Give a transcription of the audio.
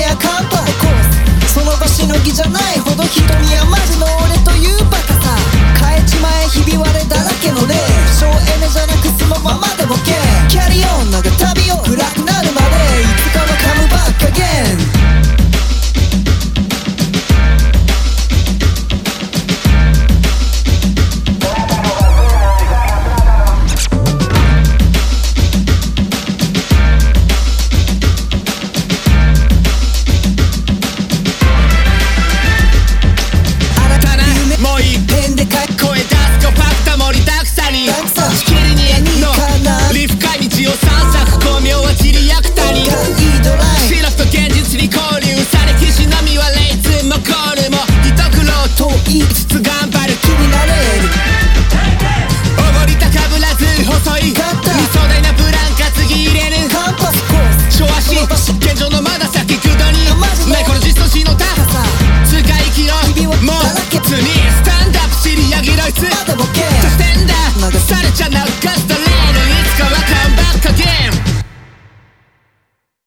やカンパその場しのぎじゃない。